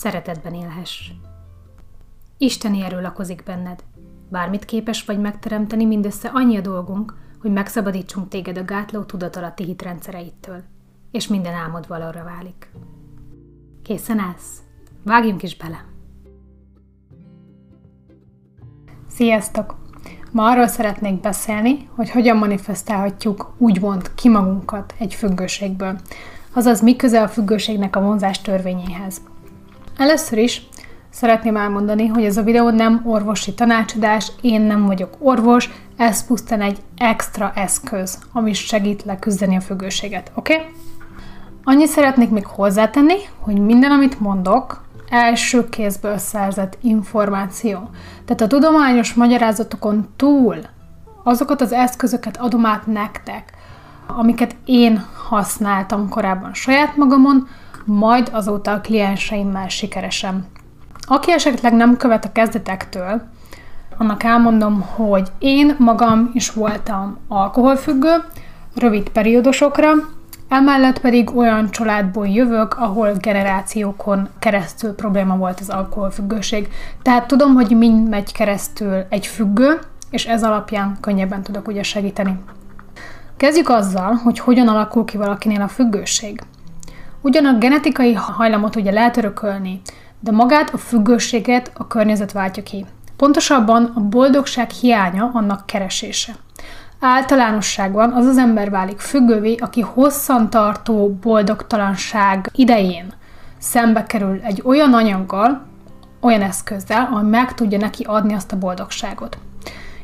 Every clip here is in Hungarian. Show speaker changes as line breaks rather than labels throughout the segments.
szeretetben élhess. Isteni erő lakozik benned. Bármit képes vagy megteremteni, mindössze annyi a dolgunk, hogy megszabadítsunk téged a gátló tudatalatti hitrendszereittől, és minden álmod valóra válik. Készen állsz? Vágjunk is bele! Sziasztok! Ma arról szeretnék beszélni, hogy hogyan manifestálhatjuk úgymond ki magunkat egy függőségből. Azaz, mi köze a függőségnek a vonzás törvényéhez. Először is szeretném elmondani, hogy ez a videó nem orvosi tanácsadás, én nem vagyok orvos, ez pusztán egy extra eszköz, ami segít leküzdeni a függőséget, oké? Okay? Annyit szeretnék még hozzátenni, hogy minden, amit mondok, első kézből szerzett információ. Tehát a tudományos magyarázatokon túl azokat az eszközöket adom át nektek, amiket én használtam korábban saját magamon, majd azóta a klienseimmel sikeresen. Aki esetleg nem követ a kezdetektől, annak elmondom, hogy én magam is voltam alkoholfüggő, rövid periódusokra, emellett pedig olyan családból jövök, ahol generációkon keresztül probléma volt az alkoholfüggőség. Tehát tudom, hogy mind megy keresztül egy függő, és ez alapján könnyebben tudok ugye segíteni. Kezdjük azzal, hogy hogyan alakul ki valakinél a függőség. Ugyan a genetikai hajlamot ugye lehet örökölni, de magát a függőséget a környezet váltja ki. Pontosabban a boldogság hiánya annak keresése. Általánosságban az az ember válik függővé, aki hosszantartó boldogtalanság idején szembe kerül egy olyan anyaggal, olyan eszközzel, ami meg tudja neki adni azt a boldogságot.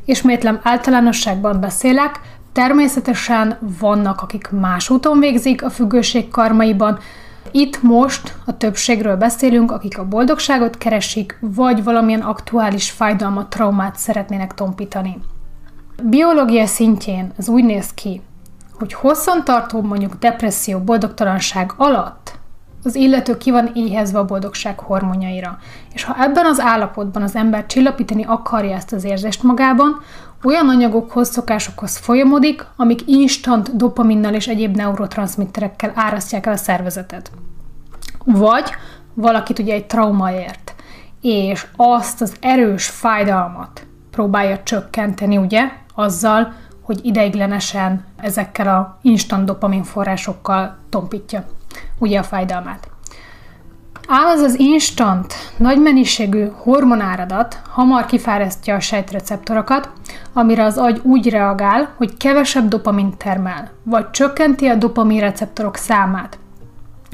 Ismétlem általánosságban beszélek, Természetesen vannak, akik más úton végzik a függőség karmaiban. Itt most a többségről beszélünk, akik a boldogságot keresik, vagy valamilyen aktuális fájdalmat, traumát szeretnének tompítani. Biológia szintjén ez úgy néz ki, hogy hosszantartó mondjuk depresszió, boldogtalanság alatt az illető ki van éhezve a boldogság hormonjaira. És ha ebben az állapotban az ember csillapítani akarja ezt az érzést magában, olyan anyagokhoz, szokásokhoz folyamodik, amik instant dopaminnal és egyéb neurotranszmitterekkel árasztják el a szervezetet. Vagy valakit ugye egy trauma ért, és azt az erős fájdalmat próbálja csökkenteni, ugye, azzal, hogy ideiglenesen ezekkel a instant dopamin forrásokkal tompítja ugye a fájdalmát. Ám az az instant, nagy mennyiségű hormonáradat hamar kifárasztja a sejtreceptorokat, amire az agy úgy reagál, hogy kevesebb dopamin termel, vagy csökkenti a dopamin receptorok számát.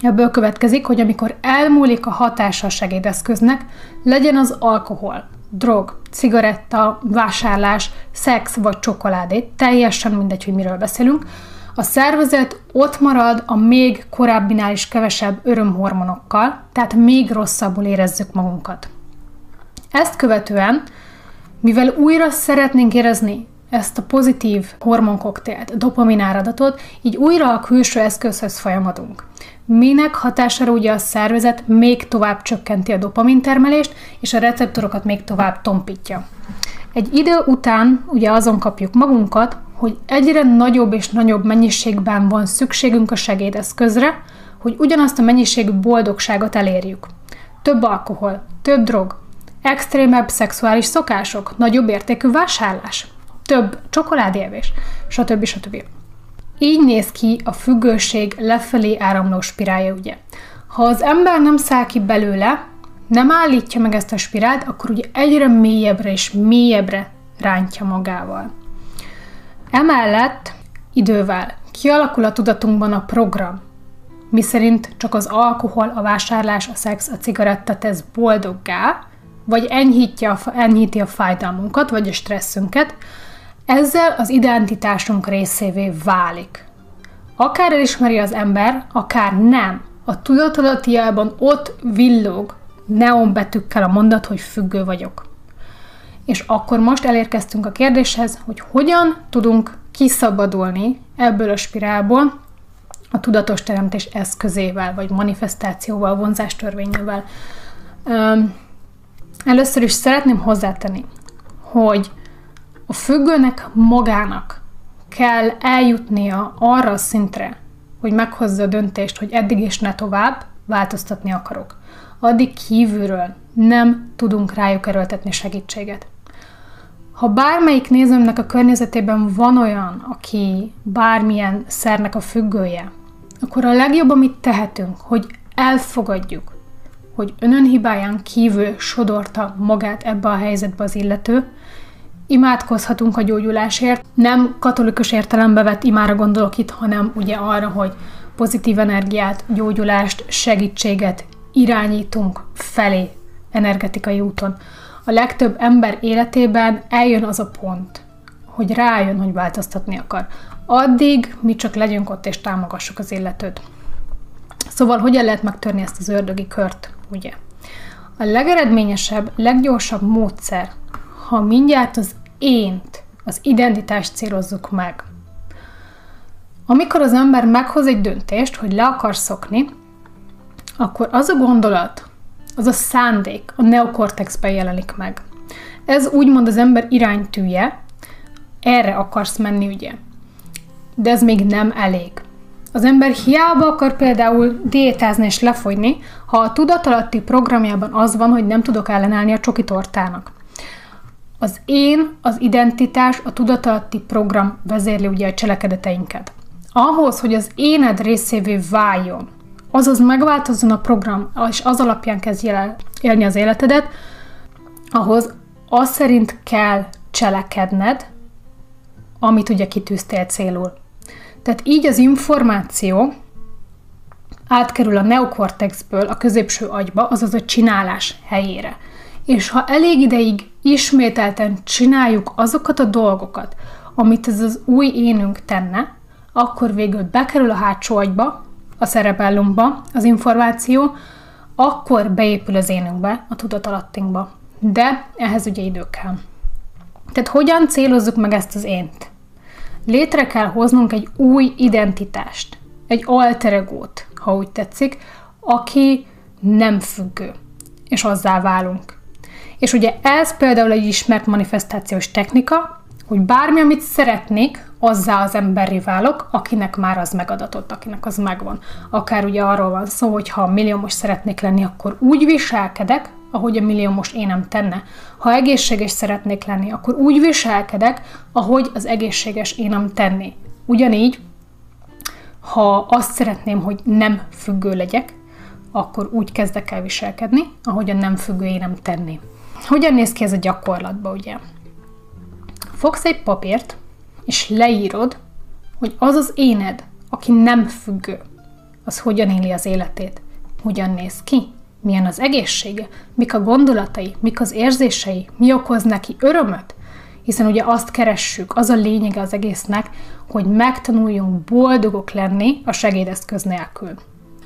Ebből következik, hogy amikor elmúlik a hatása a segédeszköznek, legyen az alkohol, drog, cigaretta, vásárlás, szex vagy csokoládé, teljesen mindegy, hogy miről beszélünk, a szervezet ott marad a még korábbinál is kevesebb örömhormonokkal, tehát még rosszabbul érezzük magunkat. Ezt követően, mivel újra szeretnénk érezni ezt a pozitív hormonkoktélt, dopamináradatot, így újra a külső eszközhöz folyamodunk. Minek hatására ugye a szervezet még tovább csökkenti a dopamintermelést, és a receptorokat még tovább tompítja. Egy idő után ugye azon kapjuk magunkat, hogy egyre nagyobb és nagyobb mennyiségben van szükségünk a segédeszközre, hogy ugyanazt a mennyiségű boldogságot elérjük. Több alkohol, több drog, extrémebb szexuális szokások, nagyobb értékű vásárlás, több csokoládélvés, stb. stb. Így néz ki a függőség lefelé áramló spirálja, ugye. Ha az ember nem száll ki belőle, nem állítja meg ezt a spirált, akkor ugye egyre mélyebbre és mélyebbre rántja magával. Emellett idővel kialakul a tudatunkban a program, miszerint csak az alkohol, a vásárlás, a szex, a cigaretta tesz boldoggá, vagy enyhíti a, enyhíti a fájdalmunkat, vagy a stresszünket, ezzel az identitásunk részévé válik. Akár elismeri az ember, akár nem. A tudatalattiában ott villog neonbetűkkel a mondat, hogy függő vagyok. És akkor most elérkeztünk a kérdéshez, hogy hogyan tudunk kiszabadulni ebből a spirálból a tudatos teremtés eszközével, vagy manifestációval, vonzástörvényével. Először is szeretném hozzátenni, hogy a függőnek magának kell eljutnia arra a szintre, hogy meghozza a döntést, hogy eddig és ne tovább, változtatni akarok. Addig kívülről nem tudunk rájuk erőltetni segítséget. Ha bármelyik nézőmnek a környezetében van olyan, aki bármilyen szernek a függője, akkor a legjobb, amit tehetünk, hogy elfogadjuk, hogy önön hibáján kívül sodorta magát ebbe a helyzetbe az illető, imádkozhatunk a gyógyulásért. Nem katolikus értelembe vett imára gondolok itt, hanem ugye arra, hogy pozitív energiát, gyógyulást, segítséget irányítunk felé energetikai úton. A legtöbb ember életében eljön az a pont, hogy rájön, hogy változtatni akar. Addig mi csak legyünk ott és támogassuk az illetőt. Szóval hogyan lehet megtörni ezt az ördögi kört, ugye? A legeredményesebb, leggyorsabb módszer, ha mindjárt az ént, az identitást célozzuk meg. Amikor az ember meghoz egy döntést, hogy le akar szokni, akkor az a gondolat, az a szándék a neokortexben jelenik meg. Ez úgymond az ember iránytűje, erre akarsz menni, ugye. De ez még nem elég. Az ember hiába akar például diétázni és lefogyni, ha a tudatalatti programjában az van, hogy nem tudok ellenállni a csoki tortának. Az én, az identitás, a tudatalatti program vezérli ugye a cselekedeteinket. Ahhoz, hogy az éned részévé váljon, azaz megváltozzon a program, és az alapján kezdj el élni az életedet, ahhoz az szerint kell cselekedned, amit ugye kitűztél célul. Tehát így az információ átkerül a neokortexből a középső agyba, azaz a csinálás helyére. És ha elég ideig ismételten csináljuk azokat a dolgokat, amit ez az új énünk tenne, akkor végül bekerül a hátsó agyba, a szerepellumba az információ, akkor beépül az énünkbe, a tudatalattinkba. De ehhez ugye idő kell. Tehát hogyan célozzuk meg ezt az ént? Létre kell hoznunk egy új identitást, egy alter egót, ha úgy tetszik, aki nem függő, és azzá válunk. És ugye ez például egy ismert manifestációs technika, hogy bármi, amit szeretnék, azzá az emberré válok, akinek már az megadatott, akinek az megvan. Akár ugye arról van szó, hogy ha milliómos szeretnék lenni, akkor úgy viselkedek, ahogy a milliómos énem tenne. Ha egészséges szeretnék lenni, akkor úgy viselkedek, ahogy az egészséges énem tenni. Ugyanígy, ha azt szeretném, hogy nem függő legyek, akkor úgy kezdek el viselkedni, ahogy a nem függő énem tenni. Hogyan néz ki ez a gyakorlatban, ugye? Fogsz egy papírt, és leírod, hogy az az éned, aki nem függő, az hogyan éli az életét, hogyan néz ki, milyen az egészsége, mik a gondolatai, mik az érzései, mi okoz neki örömöt, hiszen ugye azt keressük, az a lényege az egésznek, hogy megtanuljunk boldogok lenni a segédeszköz nélkül.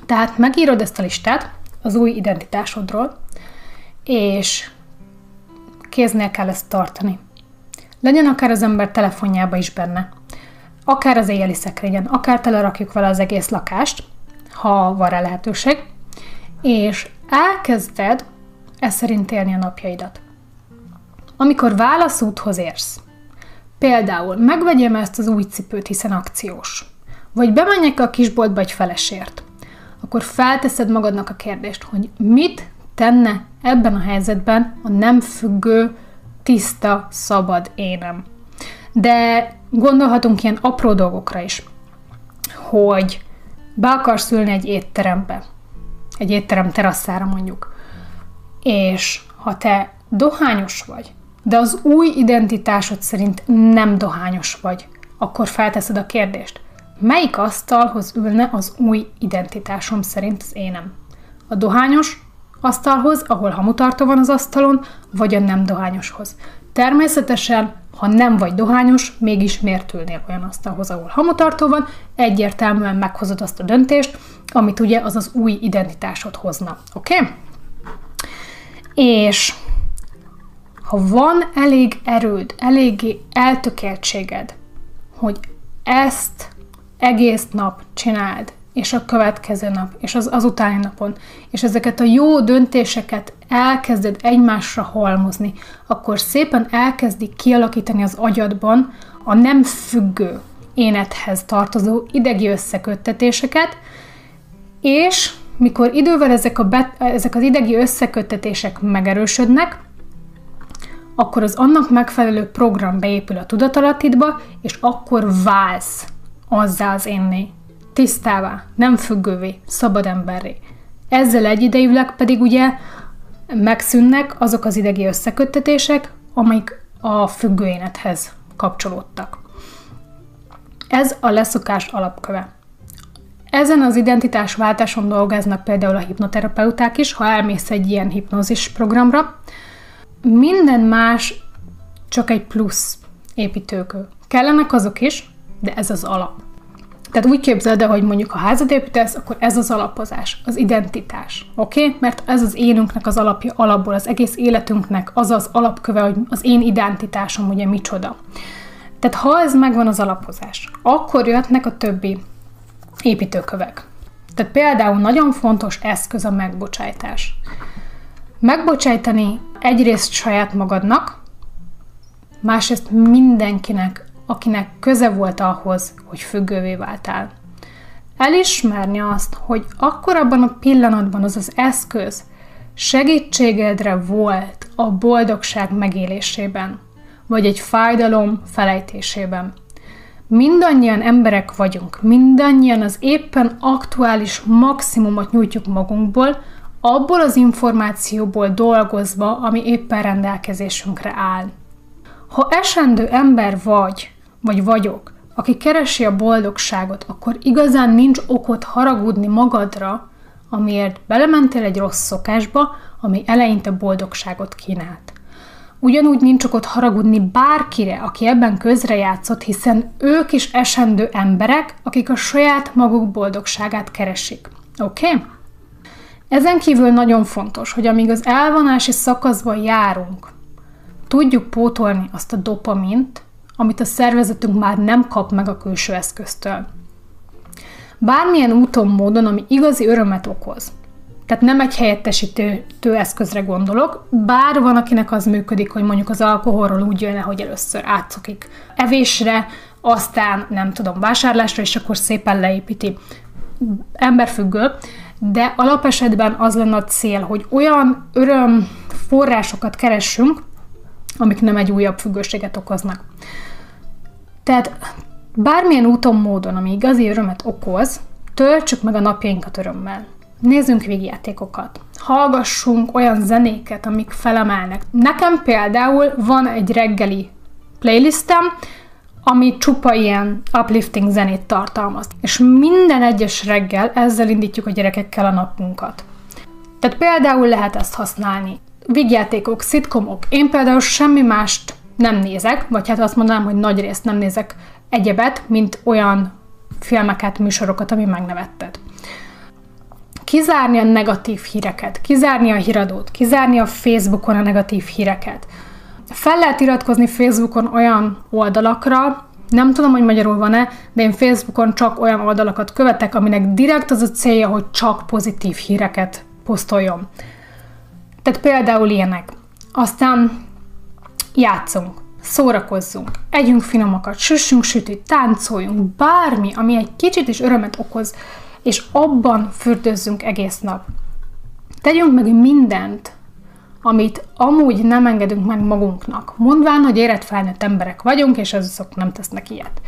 Tehát megírod ezt a listát az új identitásodról, és kéznél kell ezt tartani. Legyen akár az ember telefonjába is benne, akár az éjjeli szekrényen, akár telerakjuk vele az egész lakást, ha van rá lehetőség, és elkezded ez szerint élni a napjaidat. Amikor válaszúthoz érsz, például megvegyem ezt az új cipőt, hiszen akciós, vagy bemenjek a kisboltba egy felesért, akkor felteszed magadnak a kérdést, hogy mit tenne ebben a helyzetben a nem függő, tiszta, szabad énem. De gondolhatunk ilyen apró dolgokra is, hogy be akarsz ülni egy étterembe, egy étterem terasszára mondjuk, És ha te dohányos vagy, de az új identitásod szerint nem dohányos vagy, akkor felteszed a kérdést, melyik asztalhoz ülne az új identitásom szerint az énem? A dohányos asztalhoz, ahol hamutartó van az asztalon, vagy a nem dohányoshoz. Természetesen, ha nem vagy dohányos, mégis miért ülnél olyan asztalhoz, ahol hamutartó van, egyértelműen meghozod azt a döntést, amit ugye az az új identitásod hozna. Oké? Okay? És ha van elég erőd, eléggé eltökéltséged, hogy ezt egész nap csináld, és a következő nap, és az, az utáni napon, és ezeket a jó döntéseket elkezded egymásra halmozni, akkor szépen elkezdi kialakítani az agyadban a nem függő énethez tartozó idegi összeköttetéseket, és mikor idővel ezek, a bet, ezek az idegi összeköttetések megerősödnek, akkor az annak megfelelő program beépül a tudatalattidba, és akkor válsz azzá az énné, tisztává, nem függővé, szabad emberré. Ezzel egyidejűleg pedig ugye megszűnnek azok az idegi összeköttetések, amik a függőénethez kapcsolódtak. Ez a leszokás alapköve. Ezen az identitásváltáson dolgoznak például a hipnoterapeuták is, ha elmész egy ilyen hipnózis programra. Minden más csak egy plusz építőkő. Kellenek azok is, de ez az alap. Tehát úgy képzeld el, hogy mondjuk ha házat építesz, akkor ez az alapozás, az identitás. Oké? Okay? Mert ez az énünknek az alapja alapból, az egész életünknek az az alapköve, hogy az én identitásom ugye micsoda. Tehát ha ez megvan az alapozás, akkor jöhetnek a többi építőkövek. Tehát például nagyon fontos eszköz a megbocsájtás. Megbocsájtani egyrészt saját magadnak, másrészt mindenkinek, akinek köze volt ahhoz, hogy függővé váltál. Elismerni azt, hogy akkor abban a pillanatban az az eszköz segítségedre volt a boldogság megélésében, vagy egy fájdalom felejtésében. Mindannyian emberek vagyunk, mindannyian az éppen aktuális maximumot nyújtjuk magunkból, abból az információból dolgozva, ami éppen rendelkezésünkre áll. Ha esendő ember vagy, vagy vagyok, aki keresi a boldogságot, akkor igazán nincs okot haragudni magadra, amiért belementél egy rossz szokásba, ami eleinte boldogságot kínált. Ugyanúgy nincs okot haragudni bárkire, aki ebben közrejátszott, hiszen ők is esendő emberek, akik a saját maguk boldogságát keresik. Oké? Okay? Ezen kívül nagyon fontos, hogy amíg az elvonási szakaszban járunk, tudjuk pótolni azt a dopamint, amit a szervezetünk már nem kap meg a külső eszköztől. Bármilyen úton, módon, ami igazi örömet okoz. Tehát nem egy helyettesítő eszközre gondolok, bár van, akinek az működik, hogy mondjuk az alkoholról úgy jön hogy először átszokik evésre, aztán nem tudom, vásárlásra, és akkor szépen leépíti. Emberfüggő, de alapesetben az lenne a cél, hogy olyan öröm forrásokat keressünk, amik nem egy újabb függőséget okoznak. Tehát bármilyen úton, módon, ami igazi örömet okoz, töltsük meg a napjainkat örömmel. Nézzünk végjátékokat. Hallgassunk olyan zenéket, amik felemelnek. Nekem például van egy reggeli playlistem, ami csupa ilyen uplifting zenét tartalmaz. És minden egyes reggel ezzel indítjuk a gyerekekkel a napunkat. Tehát például lehet ezt használni. Vígjátékok, szitkomok. Én például semmi mást nem nézek, vagy hát azt mondanám, hogy nagy részt nem nézek egyebet, mint olyan filmeket, műsorokat, ami megnevetted. Kizárni a negatív híreket, kizárni a híradót, kizárni a Facebookon a negatív híreket. Fel lehet iratkozni Facebookon olyan oldalakra, nem tudom, hogy magyarul van-e, de én Facebookon csak olyan oldalakat követek, aminek direkt az a célja, hogy csak pozitív híreket posztoljon. Tehát például ilyenek. Aztán játszunk, szórakozzunk, együnk finomakat, süssünk sütít, táncoljunk, bármi, ami egy kicsit is örömet okoz, és abban fürdőzzünk egész nap. Tegyünk meg mindent, amit amúgy nem engedünk meg magunknak, mondván, hogy érett felnőtt emberek vagyunk, és azok nem tesznek ilyet.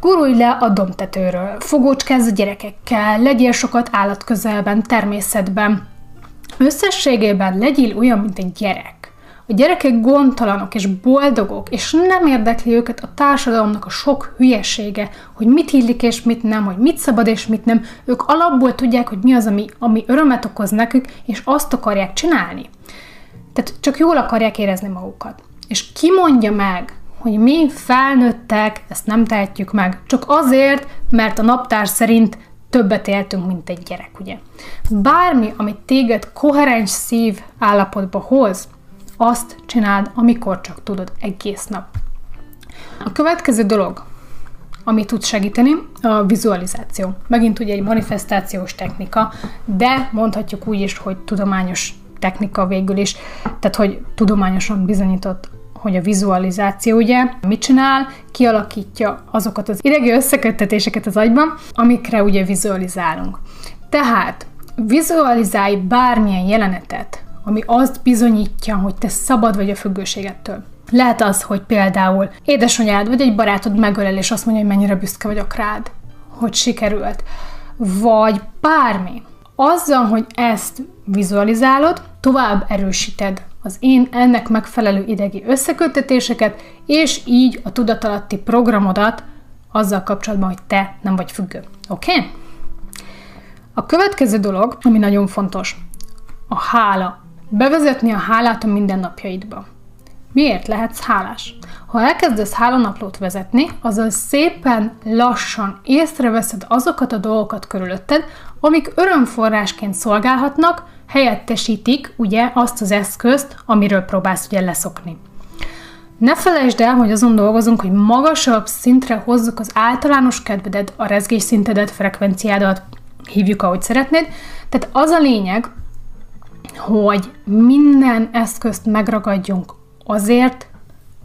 Gurulj le a domtetőről, fogócskezz a gyerekekkel, legyél sokat állatközelben, természetben, Összességében legyél olyan, mint egy gyerek. A gyerekek gondtalanok és boldogok, és nem érdekli őket a társadalomnak a sok hülyesége, hogy mit illik és mit nem, hogy mit szabad és mit nem. Ők alapból tudják, hogy mi az, ami, ami örömet okoz nekük, és azt akarják csinálni. Tehát csak jól akarják érezni magukat. És ki mondja meg, hogy mi felnőttek ezt nem tehetjük meg, csak azért, mert a naptár szerint többet éltünk, mint egy gyerek, ugye? Bármi, amit téged koherens szív állapotba hoz, azt csináld, amikor csak tudod egész nap. A következő dolog, ami tud segíteni, a vizualizáció. Megint ugye egy manifestációs technika, de mondhatjuk úgy is, hogy tudományos technika végül is, tehát hogy tudományosan bizonyított hogy a vizualizáció ugye mit csinál, kialakítja azokat az idegi összeköttetéseket az agyban, amikre ugye vizualizálunk. Tehát vizualizálj bármilyen jelenetet, ami azt bizonyítja, hogy te szabad vagy a függőségettől. Lehet az, hogy például édesanyád vagy egy barátod megölel, és azt mondja, hogy mennyire büszke vagyok rád, hogy sikerült. Vagy bármi. Azzal, hogy ezt vizualizálod, tovább erősíted az én ennek megfelelő idegi összeköttetéseket, és így a tudatalatti programodat azzal kapcsolatban, hogy te nem vagy függő. Oké? Okay? A következő dolog, ami nagyon fontos, a hála. Bevezetni a hálát a mindennapjaidba. Miért lehetsz hálás? Ha elkezdesz hálanaplót vezetni, azaz szépen lassan észreveszed azokat a dolgokat körülötted, amik örömforrásként szolgálhatnak, helyettesítik ugye azt az eszközt, amiről próbálsz ugye leszokni. Ne felejtsd el, hogy azon dolgozunk, hogy magasabb szintre hozzuk az általános kedvedet, a rezgés szintedet, frekvenciádat, hívjuk, ahogy szeretnéd. Tehát az a lényeg, hogy minden eszközt megragadjunk azért,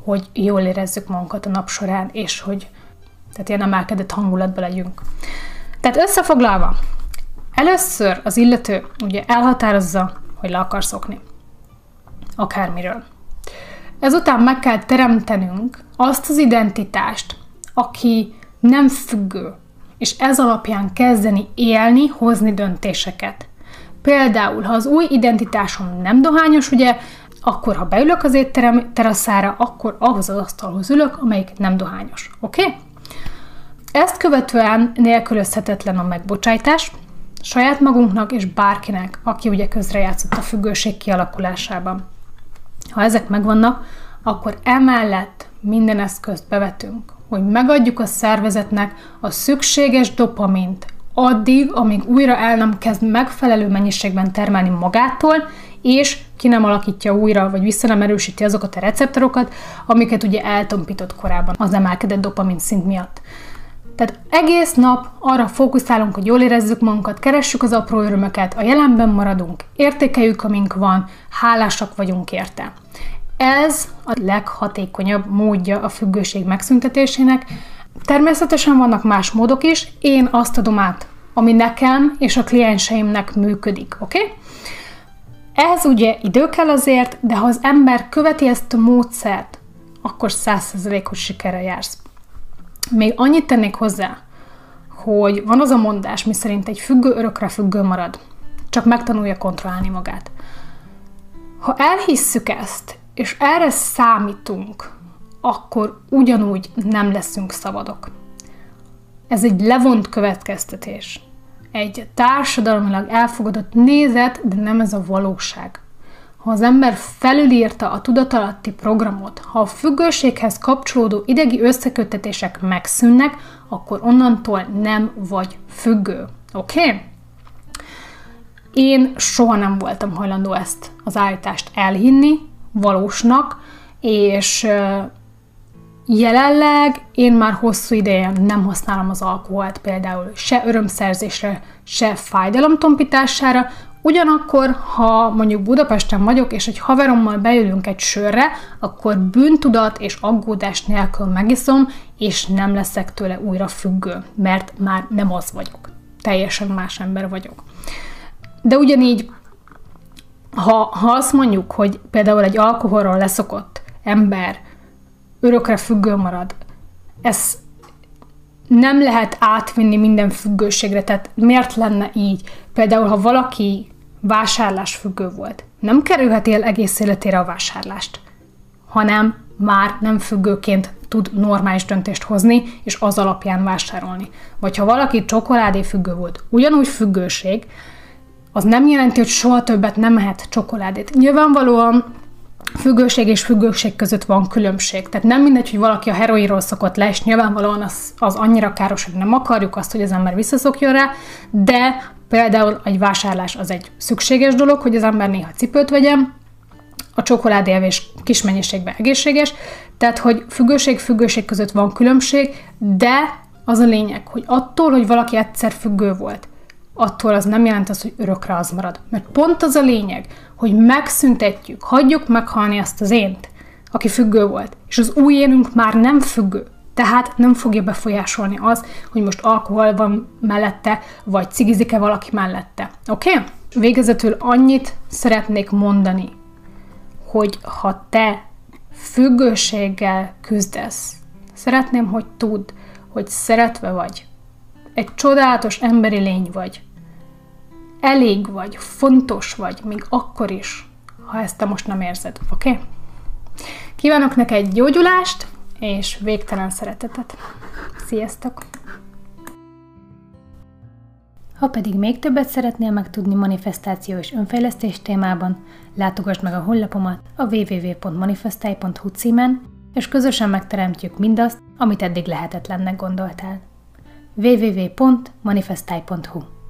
hogy jól érezzük magunkat a nap során, és hogy tehát ilyen emelkedett hangulatba legyünk. Tehát összefoglalva, először az illető ugye elhatározza, hogy le akar szokni. Akármiről. Ezután meg kell teremtenünk azt az identitást, aki nem függő, és ez alapján kezdeni élni, hozni döntéseket. Például, ha az új identitásom nem dohányos, ugye, akkor ha beülök az étterem teraszára, akkor ahhoz az asztalhoz ülök, amelyik nem dohányos. Oké? Okay? Ezt követően nélkülözhetetlen a megbocsájtás, saját magunknak és bárkinek, aki ugye közrejátszott a függőség kialakulásában. Ha ezek megvannak, akkor emellett minden eszközt bevetünk, hogy megadjuk a szervezetnek a szükséges dopamint, addig, amíg újra el nem kezd megfelelő mennyiségben termelni magától, és ki nem alakítja újra, vagy vissza nem erősíti azokat a receptorokat, amiket ugye eltompított korábban az emelkedett dopamin szint miatt. Tehát egész nap arra fókuszálunk, hogy jól érezzük magunkat, keressük az apró örömöket, a jelenben maradunk, értékeljük, amink van, hálásak vagyunk érte. Ez a leghatékonyabb módja a függőség megszüntetésének. Természetesen vannak más módok is, én azt adom át, ami nekem és a klienseimnek működik, oké? Okay? Ehhez ugye idő kell azért, de ha az ember követi ezt a módszert, akkor százszerzelékos sikerre jársz. Még annyit tennék hozzá, hogy van az a mondás, mi szerint egy függő örökre függő marad, csak megtanulja kontrollálni magát. Ha elhisszük ezt, és erre számítunk, akkor ugyanúgy nem leszünk szabadok. Ez egy levont következtetés. Egy társadalmilag elfogadott nézet, de nem ez a valóság. Ha az ember felülírta a tudatalatti programot, ha a függőséghez kapcsolódó idegi összeköttetések megszűnnek, akkor onnantól nem vagy függő. Oké? Okay? Én soha nem voltam hajlandó ezt az állítást elhinni, valósnak, és jelenleg én már hosszú ideje nem használom az alkoholt például se örömszerzésre, se fájdalomtompítására, Ugyanakkor, ha mondjuk Budapesten vagyok, és egy haverommal beülünk egy sörre, akkor bűntudat és aggódás nélkül megiszom, és nem leszek tőle újra függő, mert már nem az vagyok. Teljesen más ember vagyok. De ugyanígy ha, ha azt mondjuk, hogy például egy alkoholról leszokott ember örökre függő marad, ez nem lehet átvinni minden függőségre, tehát miért lenne így? Például, ha valaki vásárlás függő volt, nem kerülheti el egész életére a vásárlást, hanem már nem függőként tud normális döntést hozni, és az alapján vásárolni. Vagy ha valaki csokoládé függő volt, ugyanúgy függőség, az nem jelenti, hogy soha többet nem mehet csokoládét. Nyilvánvalóan függőség és függőség között van különbség. Tehát nem mindegy, hogy valaki a heroinról szokott le, és nyilvánvalóan az, az annyira káros, hogy nem akarjuk azt, hogy az ember visszaszokjon rá, de például egy vásárlás az egy szükséges dolog, hogy az ember néha cipőt vegyen, a csokoládélvés kis mennyiségben egészséges, tehát hogy függőség-függőség között van különbség, de az a lényeg, hogy attól, hogy valaki egyszer függő volt, attól az nem jelent az, hogy örökre az marad. Mert pont az a lényeg, hogy megszüntetjük, hagyjuk meghalni azt az ént, aki függő volt, és az új énünk már nem függő. Tehát nem fogja befolyásolni az, hogy most alkohol van mellette, vagy cigizik-e valaki mellette. Oké? Okay? Végezetül annyit szeretnék mondani, hogy ha te függőséggel küzdesz, szeretném, hogy tudd, hogy szeretve vagy, egy csodálatos emberi lény vagy, elég vagy, fontos vagy, még akkor is, ha ezt te most nem érzed, oké? Okay? Kívánok neked gyógyulást, és végtelen szeretetet. Sziasztok! Ha pedig még többet szeretnél megtudni manifestáció és önfejlesztés témában, látogass meg a honlapomat a www.manifestai.hu címen, és közösen megteremtjük mindazt, amit eddig lehetetlennek gondoltál. www.manifestai.hu